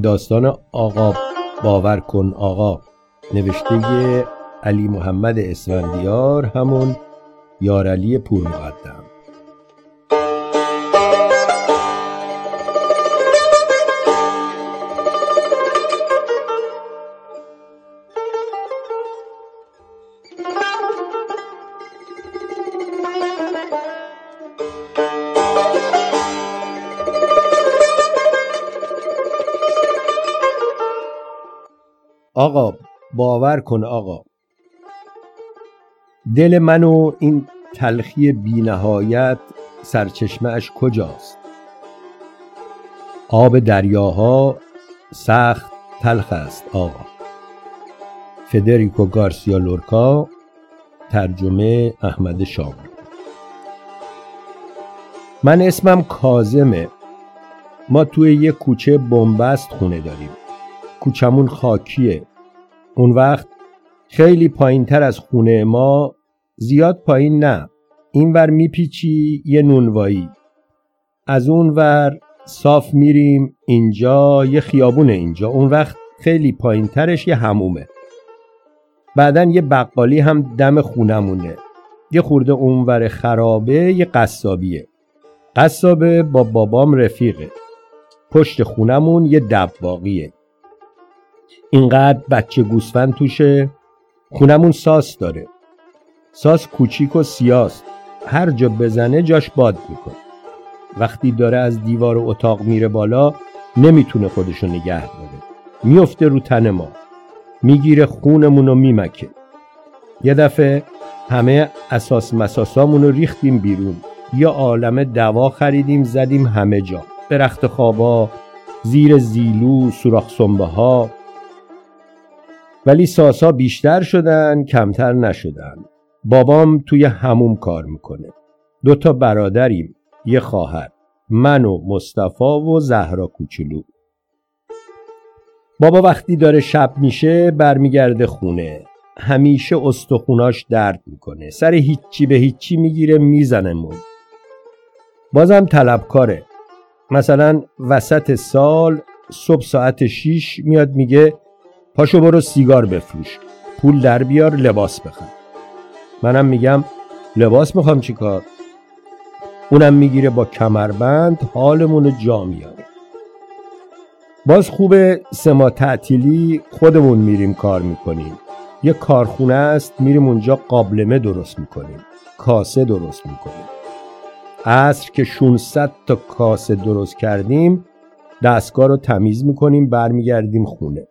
داستان آقا باور کن آقا. نوشته علی محمد اسفندیار همون یارعلی پور مقدم. آقا باور کن آقا. دل من و این تلخی بینهایت سرچشمهش کجاست؟ آب دریاها سخت تلخ است آقا. فدریکو گارسیا لورکا ترجمه احمد شام من اسمم کازمه ما توی یه کوچه بنبست خونه داریم. کوچمون خاکیه. اون وقت خیلی پایین تر از خونه ما زیاد پایین نه. اینور میپیچی یه نونوایی از اون ور صاف میریم اینجا یه خیابونه اینجا. اون وقت خیلی پایین ترش یه همومه بعدا یه بقالی هم دم خونمونه. یه خورده اونور خرابه یه قصابیه. قصابه با بابام رفیقه. پشت خونمون یه دباقیه اینقدر بچه گوسفند توشه. خونمون ساس داره. ساس کوچیک و سیاست. هر جا بزنه جاش باد می‌کنه. وقتی داره از دیوار اتاق میره بالا نمی‌تونه خودشو نگه داره. میفته رو تن ما. می‌گیره خونمون رو میمکه. یه دفعه همه اساس مساسامون رو ریختیم بیرون. یا عالم دوا خریدیم زدیم همه جا. به رخت خوابا زیر زیلو سوراخ سنبه ها ولی ساسا بیشتر شدن کمتر نشدن. بابام توی هموم کار می‌کنه. دوتا برادریم یه خواهر من و مصطفا و زهرا کوچولو. بابا وقتی داره شب میشه برمیگرده خونه. همیشه استخوناش درد می‌کنه. سر هیچی به هیچی می‌گیره میزنمون بازم طلبکاره. مثلا وسط سال صبح ساعت 6 میاد میگه پاشو برو سیگار بفروش. پول در بیار لباس بخر. منم میگم لباس می‌خوام چیکار اونم می‌گیره با کمربند حالمون جا میاره. باز خوبه سما تعطیلی خودمون میریم کار می‌کنیم. یه کارخونه است میریم اونجا قابلمه درست می‌کنیم. کاسه درست می‌کنیم. عصر که 600 تا کاسه درست کردیم دستگاه رو تمیز می‌کنیم برمیگردیم خونه.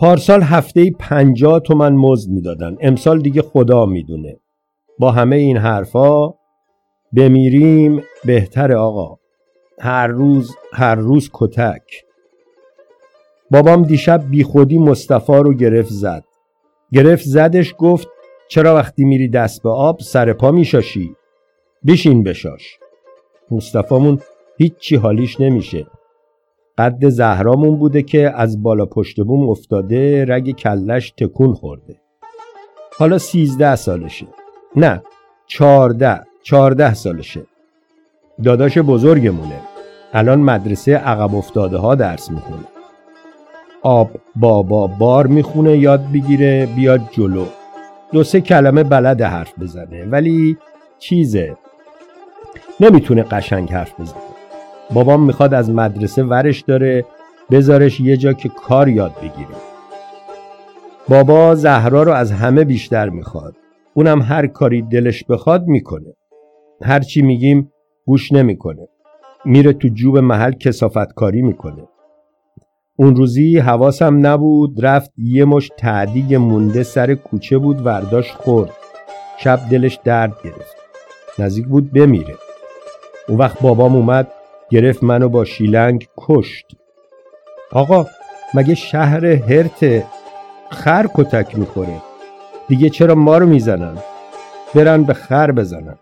پارسال هفته پنجاه تومن مزد می‌دادن. امسال دیگه خدا می‌دونه. با همه این حرفا بمیریم بهتر آقا. هر روز هر روز کتک. بابام دیشب بیخودی مصطفی رو گرفت زد. گرفت زدش گفت چرا وقتی میری دست به آب سر پا میشاشی؟ بشین بشاش. مصطفامون هیچی حالیش نمیشه. قد زهرامون بوده که از بالا پشت بوم افتاده رگ کلش تکون خورده. حالا سیزده سالشه. نه چارده چارده سالشه. داداش بزرگمونه. الان مدرسه عقب افتاده ها درس می‌خونه. آب بابا بار می‌خونه یاد بگیره بیاد جلو. دو سه کلمه بلد حرف بزنه ولی چیزه. نمی‌تونه قشنگ حرف بزنه. بابام می‌خواد از مدرسه ورش داره بذارش یه جا که کار یاد بگیره. بابا زهرا رو از همه بیشتر می‌خواد. اونم هر کاری دلش بخواد می‌کنه. هرچی میگیم گوش نمی‌کنه. میره تو جوب محل کسافت کاری می‌کنه. اون روزی حواسم نبود رفت یه مش تعدیگ مونده سر کوچه بود ورداش خورد. شب دلش درد گرفت. نزدیک بود بمیره. اون وقت بابام اومد گرفت منو با شیلنگ کشت. آقا مگه شهر هرت خر کتک می‌خوره؟ دیگه چرا ما رو می‌زنن؟ برن به خر بزنن.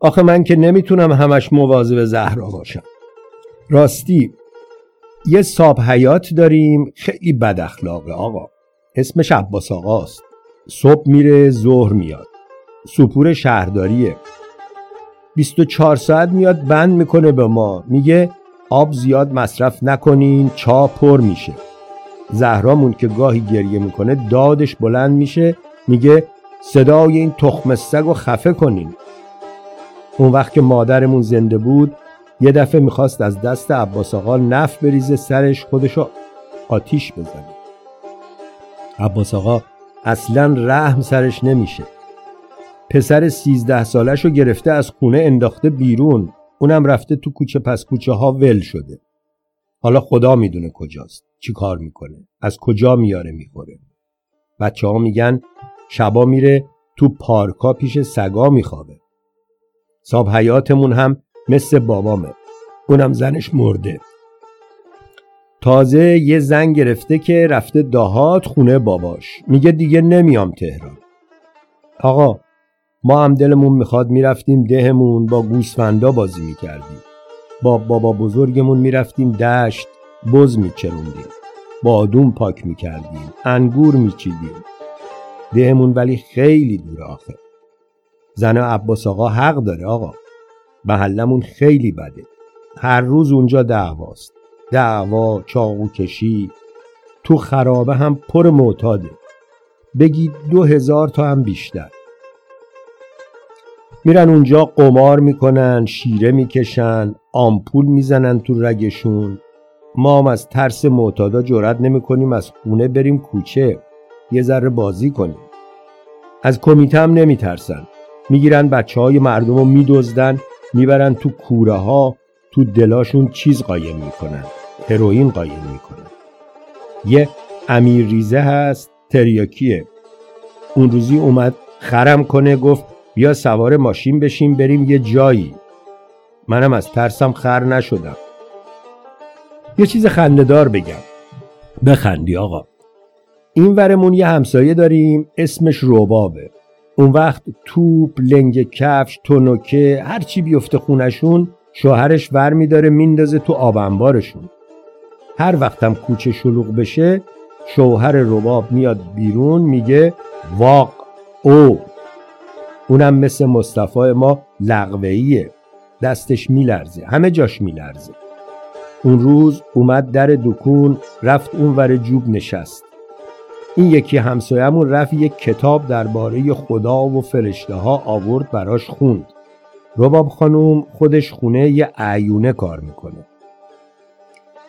آخه من که نمی‌تونم همش مواظب زهرا باشم. راستی یه صاب حیات داریم خیلی بد اخلاقه آقا. اسمش عباس آقاست. صبح میره ظهر میاد. سپور شهرداریه. 24 ساعت میاد بند می‌کنه به ما. میگه آب زیاد مصرف نکنین چا پر میشه. زهرامون که گاهی گریه می‌کنه دادش بلند میشه میگه صدای این تخم سگ و خفه کنین. اون وقت که مادرمون زنده بود یه دفعه می‌خواست از دست عباس آقا نف بریزه سرش خودشو آتیش بزنه. عباس آقا اصلا رحم سرش نمیشه. پسر سیزده سالش رو گرفته از خونه انداخته بیرون. اونم رفته تو کوچه پس کوچه ها ول شده. حالا خدا می‌دونه کجاست چی کار می‌کنه از کجا میاره می‌خوره. بچه ها میگن شبا میره تو پارکا پیش سگا میخوابه. صاحب حیاتمون هم مثل بابامه. اونم زنش مرده. تازه یه زن گرفته که رفته دهات خونه باباش. میگه دیگه نمیام تهران. آقا ما هم دلمون می‌خواد می‌رفتیم دهمون با گوسفندا بازی می‌کردیم. با بابا بزرگمون می‌رفتیم دشت بز میچروندیم. بادون پاک می‌کردیم انگور میچیدیم. دهمون ولی خیلی دور آخه. زن عباس آقا حق داره آقا. محلمون خیلی بده. هر روز اونجا دعواست. دعوا چاقو کشی. تو خرابه هم پر معتاده. بگی دو هزار تا هم بیشتر. میرن اونجا قمار می‌کنن شیره می‌کشن آمپول می‌زنن تو رگشون. ما هم از ترس معتادا جرأت نمی‌کنیم از خونه بریم کوچه. یه ذره بازی کنیم. از کمیته هم نمیترسن. می‌گیرن بچه های مردم رو میدزدن می‌برن تو کوره ها تو دلاشون چیز قایم می‌کنن هروئین قایم می‌کنن. یه امیر ریزه هست تریاکیه. اون روزی اومد خرم کنه گفت بیا سوار ماشین بشیم بریم یه جایی. منم از ترسم خر نشدم. یه چیز خندهدار بگم. بخندی آقا. این ورمون یه همسایه داریم اسمش روبابه اون وقت توپ لنگ کفش تونوکه هرچی بیفته خونشون شوهرش ور میداره میندازه تو آب انبارشون. هر وقتم کوچه شلوغ بشه شوهر رباب میاد بیرون میگه واق او. اونم مثل مصطفی ما لغوهیه دستش میلرزه. همه جاش میلرزه. اون روز اومد در دکون رفت اون ور جوب نشست. این یکی همسایمون رفت یک کتاب درباره خدا و فرشته ها آورد براش خوند. رباب خانوم خودش خونه یه عیونه کار می‌کنه.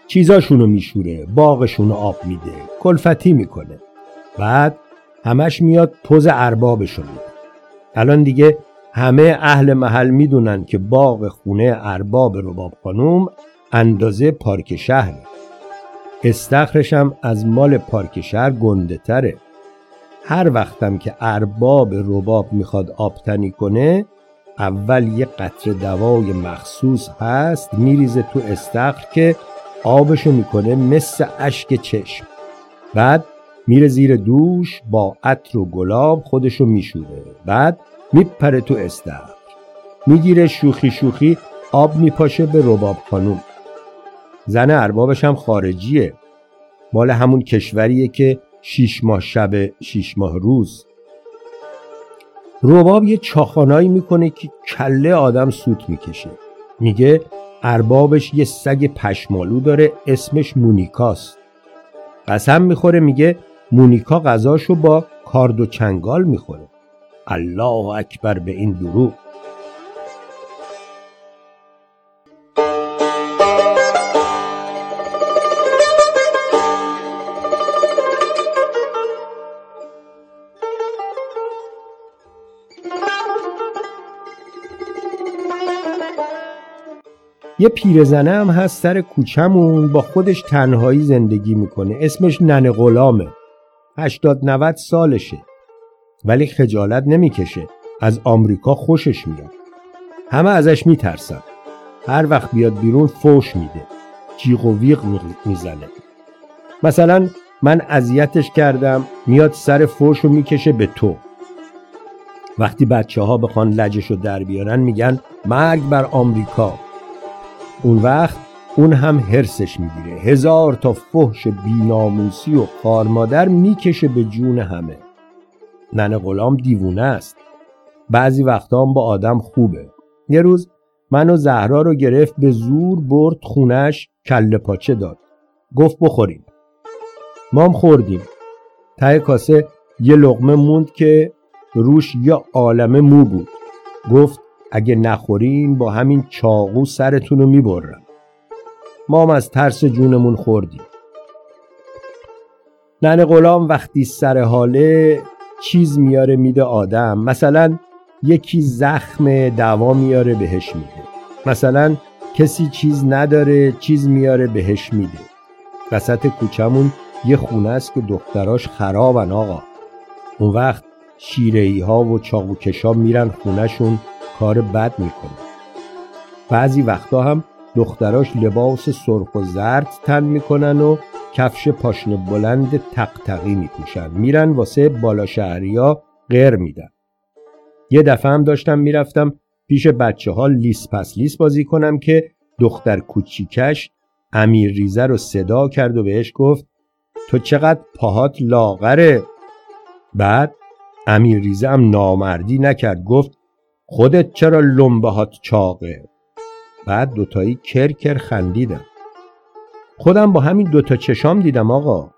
چیزاشونو میشوره باغشونو آب میده کلفتی می‌کنه. بعد همش میاد پوز اربابشو میده. الان دیگه همه اهل محل می‌دونن که باغ خونه ارباب رباب خانوم اندازه پارک شهره. استخرشم از مال پارک شهر گنده تره. هر وقتم که ارباب رباب می‌خواد آبتنی کنه اول یه قطر دوای مخصوص هست میریزه تو استخر که آبشو می‌کنه مثل اشک چشم. بعد میره زیر دوش با عطر و گلاب خودشو میشوره. بعد میپره تو استخر. می‌گیره شوخی شوخی آب میپاشه به رباب خانوم. زن اربابش هم خارجیه. مال همون کشوریه که شیش ماه شب شیش ماه روز. رباب یه چاخانایی می‌کنه که کله آدم سوت می‌کشه. میگه اربابش یه سگ پشمالو داره اسمش مونیکاست. قسم می‌خوره میگه مونیکا غذاشو با کارد و چنگال می‌خوره. الله اکبر به این دروغ. یه پیرزنه هم هست سر کوچمون با خودش تنهایی زندگی می‌کنه. اسمش ننه غلامه. هشتاد نوت سالشه. ولی خجالت نمی‌کشه. از آمریکا خوشش میاد. همه ازش میترسن. هر وقت بیاد بیرون فوش میده. جیغ و ویغ می‌زنه. مثلا من اذیتش کردم میاد سر فوش رو می‌کشه به تو. وقتی بچه ها بخوان لجش رو در بیارن میگن مرگ بر آمریکا. اون وقت اون هم هرسش می‌گیره. هزار تا فحش بیناموسی و خارمادر می‌کشه به جون همه. ننه غلام دیوونه است. بعضی وقتا هم با آدم خوبه. یه روز منو زهرا رو گرفت به زور برد خونش کله پاچه داد. گفت بخوریم. مام خوردیم. ته کاسه یه لغمه موند که روش یه عالم مو بود. گفت اگه نخورین با همین چاقو سرتون رو می‌برم. مام از ترس جونمون خوردیم. ننه غلام وقتی سر حاله چیز میاره میده آدم. مثلا یکی زخم دوا میاره بهش میده. مثلا کسی چیز نداره چیز میاره بهش میده. وسط کوچمون یه خونه است که دختراش خرابن آقا. اون وقت شیرهی ها و چاقوکشا میرن خونهشون کار بد می‌کنه بعضی وقتا هم دختراش لباس سرخ و زرد تن می‌کنن و کفش پاشن بلند تقتقی میپوشن. میرن واسه بالا شهریا غیر میدن. یه دفعه هم داشتم می‌رفتم پیش بچه ها لیس پس لیس بازی کنم که دختر کوچیکش امیر ریزه رو صدا کرد و بهش گفت تو چقدر پاهات لاغره. بعد امیر ریزه هم نامردی نکرد. گفت خودت چرا لنبهات چاقه؟ بعد دوتایی کرکر خندیدم خودم با همین دوتا چشام دیدم آقا.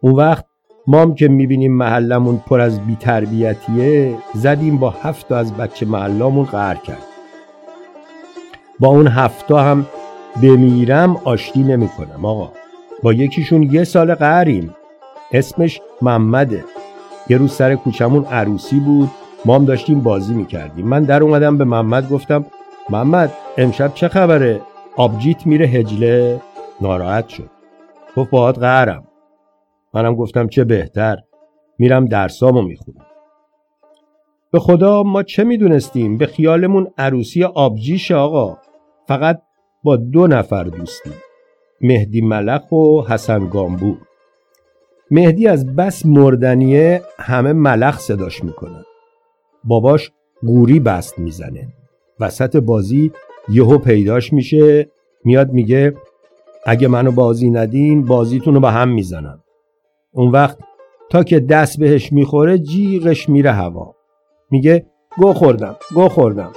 اون وقت مام که می‌بینیم محلمون پر از بیتربیتیه زدیم با هفت از بچه محلامون قهر کرد. با اون هفتا هم بمیرم آشتی نمی‌کنم آقا. با یکیشون یه سال قهریم اسمش محمده. یه روز سر کوچمون عروسی بود. مام داشتیم بازی می‌کردیم. من در اومدم به محمد گفتم محمد امشب چه خبره؟ آبجیت میره هجله. ناراحت شد. گفت باهات قهرم. منم گفتم چه بهتر. میرم درسامو می‌خونم. به خدا ما چه می‌دونستیم؟ به خیالمون عروسی آبجیش آقا. فقط با دو نفر دوستیم. مهدی ملخ و حسن گامبو. مهدی از بس مردنیه همه ملخ صداش می‌کنن. باباش گوری بست می‌زنه. وسط بازی یهو پیداش میشه میاد میگه اگه منو بازی ندین بازیتون رو به هم می‌زنم. اون وقت تا که دست بهش می‌خوره جیغش میره هوا. میگه گو خوردم گو خوردم.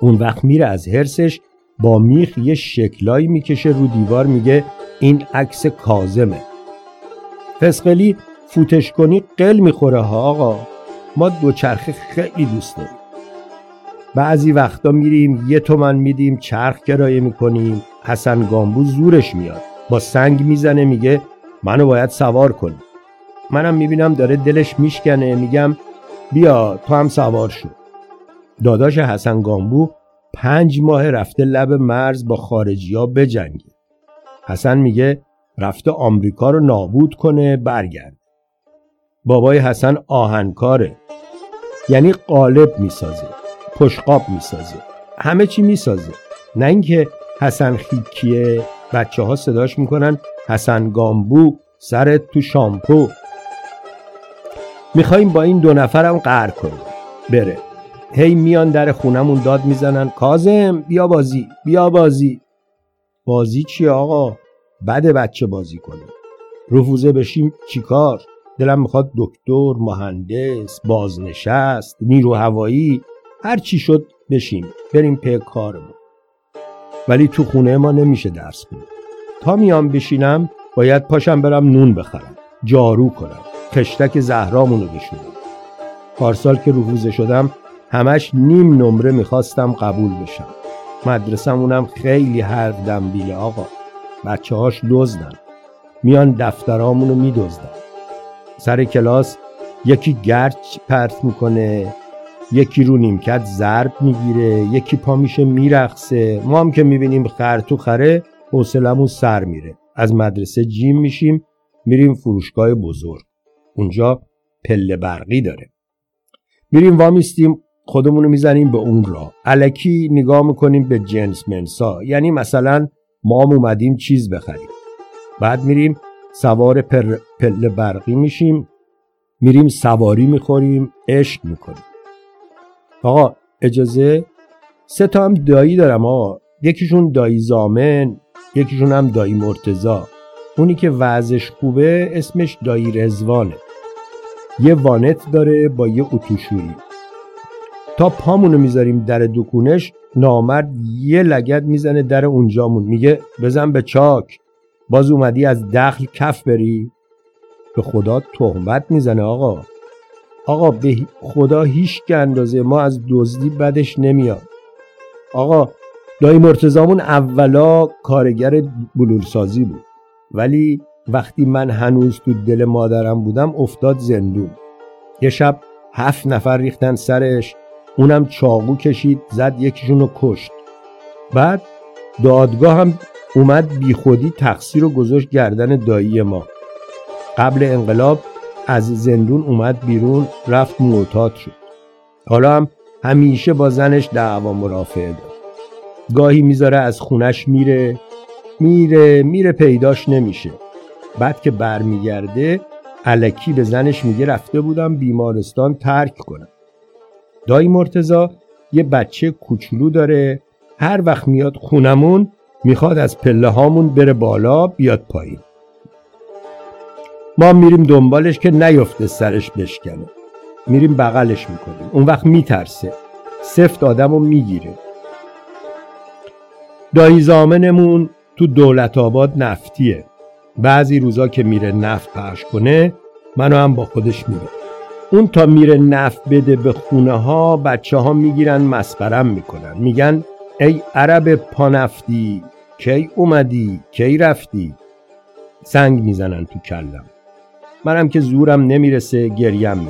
اون وقت میره از هرسش با میخ یه شکلایی می‌کشه رو دیوار میگه این عکس کازمه فسقلی فوتش کنی قل می‌خوره ها آقا. ما دوچرخه خیلی دوست داریم. بعضی وقتا میریم یه تومن میدیم چرخ کرایه می‌کنیم. حسن گامبو زورش میاد. با سنگ می‌زنه میگه منو باید سوار کنی. منم می‌بینم داره دلش میشکنه. میگم بیا تو هم سوار شو. داداش حسن گامبو پنج ماه رفته لب مرز با خارجی ها بجنگه. حسن میگه رفته آمریکا رو نابود کنه برگرد. بابای حسن آهنکاره. یعنی قالب می‌سازه. پشقاب می‌سازه. همه چی می‌سازه. نه اینکه حسن خیکیه بچه ها صداش می‌کنن حسن گامبو سرت تو شامپو. می‌خوایم با این دو نفرم قهر کنیم. بره. هی میان در خونمون داد می‌زنن. کازم بیا بازی بیا بازی. بازی چی آقا؟ بده بچه بازی کنه. رفوزه بشیم چیکار؟ دلم می‌خواد دکتر مهندس بازنشست نیرو هوایی هر چی شد بشیم بریم پی کارمون. ولی تو خونه ما نمیشه درس کنیم تا میام بشینم باید پاشم برم نون بخرم جارو کنم خشتک زهرامونو بشونم پارسال که رفوزه شدم همش نیم نمره می‌خواستم قبول بشم. مدرسمونم خیلی هر دنبیله آقا. بچه هاش دزدن. میان دفترامونو میدزدن. سر کلاس یکی گرچ پرت می‌کنه یکی رو نیمکت ضرب می‌گیره یکی پا میشه میرخصه ما هم که می‌بینیم خر تو خره حوصلمون سر میره. از مدرسه جیم میشیم میریم فروشگاه بزرگ. اونجا پله برقی داره. میریم وامیستیم خودمونو می‌زنیم به اون را علکی نگاه می‌کنیم به جنس منسا یعنی مثلا ما هم اومدیم چیز بخریم. بعد میریم سوار پله برقی میشیم. میریم سواری می‌خوریم عشق می‌کنیم. آقا اجازه سه تا هم دایی دارم آقا. یکیشون دایی زامن یکیشون هم دایی مرتزا اونی که وضعش خوبه اسمش دایی رزوانه یه وانت داره با یه اتوشویی تا پامونو می‌ذاریم در دکونش نامرد یه لگت می‌زنه در اونجامون. میگه بزن به چاک. باز اومدی از دخل کف بری. به خدا تهمت می‌زنه آقا. آقا به خدا هیچ اندازه ما از دزدی بدش نمیاد. آقا دایی مرتزامون اولا کارگر بلورسازی بود. ولی وقتی من هنوز تو دل مادرم بودم افتاد زندون. یه شب هفت نفر ریختن سرش اونم چاقو کشید زد یکیشون رو کشت. بعد دادگاه هم اومد بیخودی تقصیر رو گذاشت گردن دایی ما. قبل انقلاب از زندون اومد بیرون رفت معتاد شد. حالا هم همیشه با زنش دعوا مرافعه داد گاهی می‌ذاره از خونش میره میره میره پیداش نمیشه. بعد که برمیگرده علکی به زنش میگه رفته بودم بیمارستان ترک کنم. دایی مرتزا یه بچه کوچولو داره هر وقت میاد خونمون می‌خواد از پله هامون بره بالا بیاد پایین. ما میریم دنبالش که نیفته سرش بشکنه. میریم بغلش می‌کنیم. اون وقت میترسه. سفت آدم رو می‌گیره. دایی زامنمون تو دولت آباد نفتیه. بعضی روزا که میره نفت پخش کنه منو هم با خودش میره اون تا میره نفت بده به خونه ها بچه ها می‌گیرن مسخرم می‌کنن. میگن ای عرب پانفتی کی اومدی؟ کی رفتی؟ سنگ می‌زنن تو کلم. منم که زورم نمی‌رسه گریم می‌گیرم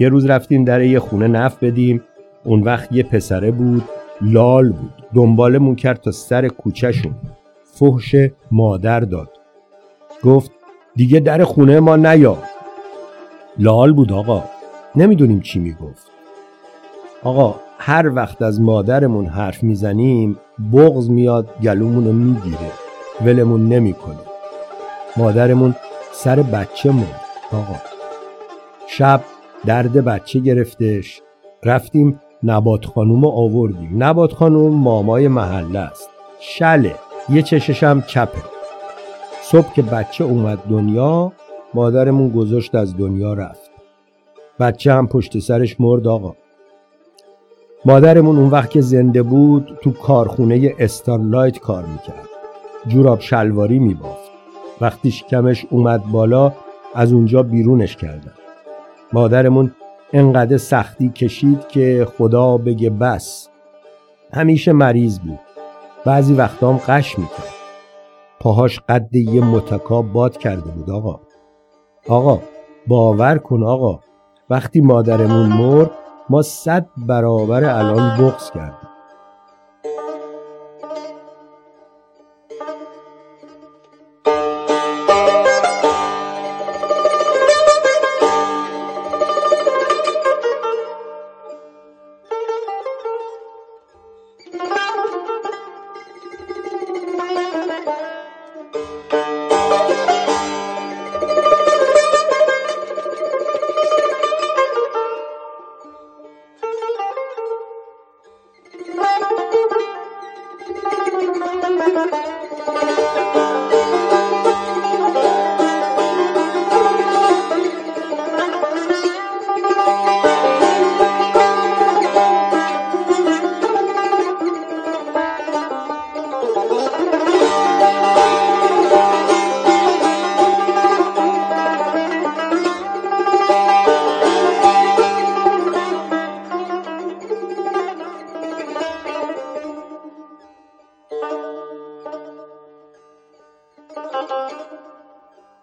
یه روز رفتیم در یه خونه نفت بدیم. اون وقت یه پسره بود لال بود. دنبالمون کرد تا سر کوچهشون فحش مادر داد. گفت دیگه در خونه ما نیا. لال بود آقا. نمی‌دونیم چی می‌گفت. آقا هر وقت از مادرمون حرف می‌زنیم بغز میاد گلومون رو می‌گیره. ولمون نمی‌کنه. مادرمون سر بچه مرد آقا شب درد بچه گرفتش. رفتیم نبات خانوم آوردیم. نبات خانوم مامای محله است. شله. یه چششم چپه. صبح که بچه اومد دنیا مادرمون گذاشت از دنیا رفت. بچه هم پشت سرش مرد آقا. مادرمون اون وقت که زنده بود تو کارخونه استارلایت کار می‌کرد. جوراب شلواری میبافت. وقتی شکمش اومد بالا از اونجا بیرونش کردن مادرمون انقدر سختی کشید که خدا بگه بس. همیشه مریض بود. بعضی وقتام قش می‌کرد. پاهاش قد یه متکا باد کرده بود آقا. آقا باور کن آقا. وقتی مادرمون مرد ما صد برابر الان بغز کردیم.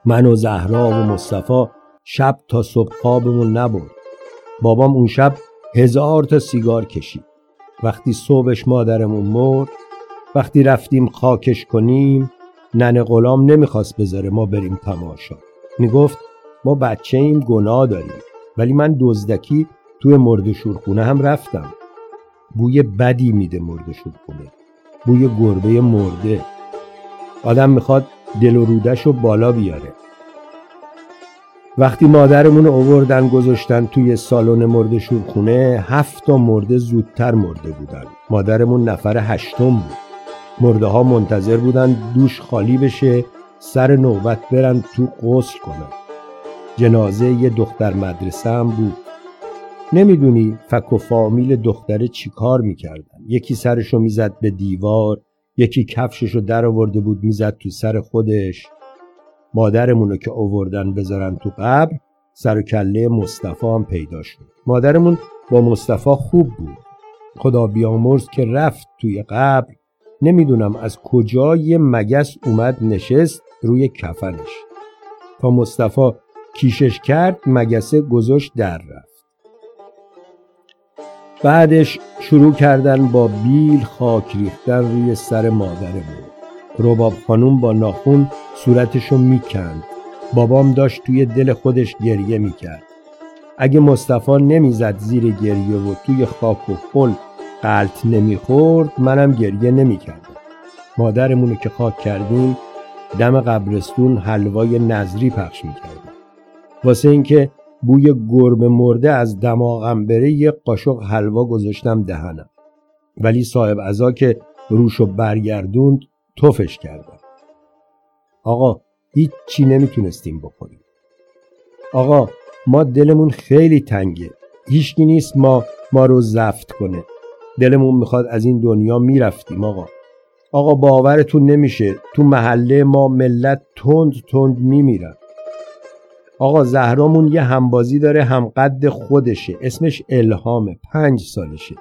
من و زهرا و مصطفی شب تا صبح خوابمون نبرد. بابام اون شب هزار تا سیگار کشید. وقتی صبحش مادرمون مرد وقتی رفتیم خاکش کنیم ننه غلام نمی‌خواست بذاره ما بریم تماشا. می‌گفت ما بچه ایم گناه داریم. ولی من دزدکی توی مرد شورخونه هم رفتم. بوی بدی میده مرد شورخونه. بوی گربه مرده. آدم می‌خواد دل و رودش رو بالا بیاره. وقتی مادرمون اووردن گذاشتن توی سالن مرد شورخونه هفت تا مرده زودتر مرده بودن. مادرمون نفر هشتم بود. مرده ها منتظر بودن دوش خالی بشه سر نوبت برن تو غسل کنن. جنازه یه دختر مدرسه هم بود. نمی‌دونی فک و فامیل دختره چی کار می‌کردن. یکی سرشو می‌زد به دیوار یکی کفششو در آورده بود می‌زد تو سر خودش. مادرمونو که آوردن بذارن تو قبر سر و کله مصطفی هم پیدا شد. مادرمون با مصطفی خوب بود. خدا بیامرز که رفت توی قبر. نمی‌دونم از کجا یه مگس اومد نشست روی کفنش. تا مصطفی کیشش کرد مگسه گذاشت در رفت. بعدش شروع کردن با بیل خاک ریختن روی سر مادرمون رباب خانوم با ناخون صورتشو می‌کند. بابام داشت توی دل خودش گریه می‌کرد. اگه مصطفی نمی‌زد زیر گریه و توی خاک و خل قلط نمی‌خورد منم گریه نمی‌کردم. مادرمونو که خاک کردیم دم قبرستون حلوای نظری پخش می‌کردیم. واسه اینکه بوی گربه مرده از دماغم بره یه قاشق حلوا گذاشتم دهنم. ولی صاحب ازا که روشو برگردوند توفش کردم. آقا هیچ چی نمی‌تونستیم بکنیم آقا ما دلمون خیلی تنگه. هیچکی نیست ما ما رو زفت کنه. دلمون می‌خواد از این دنیا می‌رفتیم آقا. آقا باورتون نمیشه. تو محله ما ملت تند تند میمیرن. آقا زهرامون یه همبازی داره هم قد خودشه. اسمش الهامه پنج سالشه.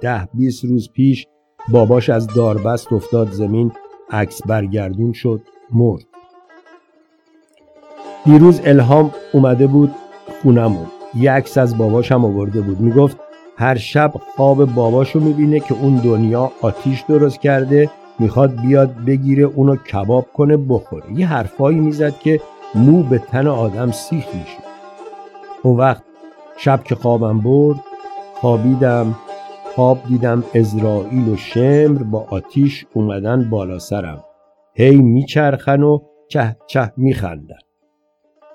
ده بیست روز پیش باباش از داربست افتاد زمین عکس برگردون شد مرد. دیروز الهام اومده بود خونمون یه عکس از باباش هم آورده بود. می‌گفت هر شب خواب باباشو می‌بینه که اون دنیا آتیش درست کرده می‌خواد بیاد بگیره اونو کباب کنه بخوره. یه حرفایی می‌زد که مو به تن آدم سیخ میشه اون وقت شب که خوابم برد خوابیدم خواب دیدم ازرائیل و شمر با آتیش اومدن بالا سرم. هی میچرخن و چه چه میخندن.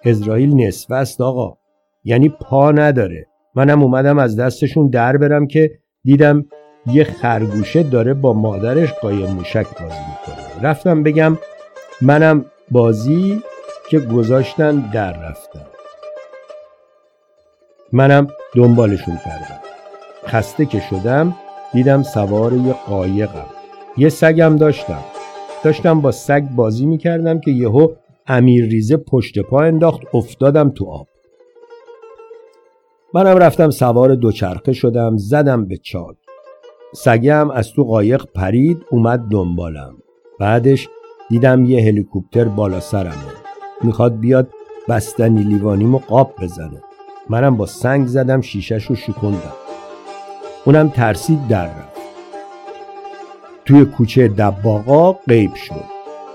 ازرائیل نصفه است آقا. یعنی پا نداره. منم اومدم از دستشون در برم که دیدم یه خرگوشه داره با مادرش قایم موشک بازی می‌کنه. رفتم بگم منم بازی که گذاشتن در رفتن منم دنبالشون کردم. خسته که شدم دیدم سوار یه قایقم. یه سگم داشتم. داشتم با سگ بازی می‌کردم که یهو امیر ریزه پشت پا انداخت افتادم تو آب. منم رفتم سوار دوچرخه شدم زدم به چاک. سگم از تو قایق پرید اومد دنبالم. بعدش دیدم یه هلیکوپتر بالا سرمه. می‌خواد بیاد بستنی لیوانیمو قاب بزنه. منم با سنگ زدم شیشش رو شکندم. اونم ترسید در رفت. توی کوچه دباقا غیب شد.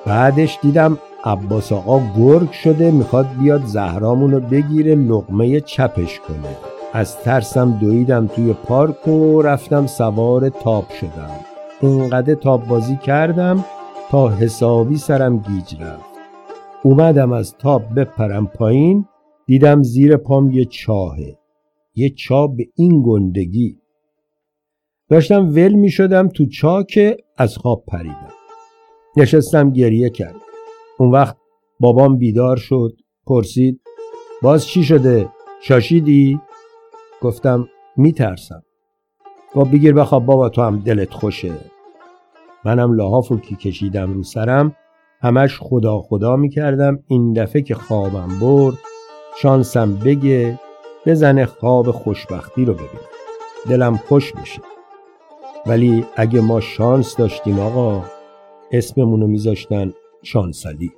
بعدش دیدم عباس آقا گرگ شده می‌خواد بیاد زهرامونو بگیره لغمه چپش کنه. از ترسم دویدم توی پارک و رفتم سوار تاب شدم. اینقدر تاب بازی کردم تا حسابی سرم گیج رفت. اومدم از تاب بپرم پایین دیدم زیر پام یه چاهه. یه چاه به این گندگی. داشتم ول می شدم تو چاه که از خواب پریدم. نشستم گریه کرد. اون وقت بابام بیدار شد پرسید باز چی شده؟ شاشیدی؟ گفتم میترسم. گفت بگیر بخواب بابا تو هم دلت خوشه. منم لحافو که کشیدم رو سرم. همش خدا خدا می‌کردم. این دفعه که خوابم برد شانسم بگه بزنه خواب خوشبختی رو ببینم دلم خوش میشه. ولی اگه ما شانس داشتیم آقا اسممونو میذاشتن شانسالی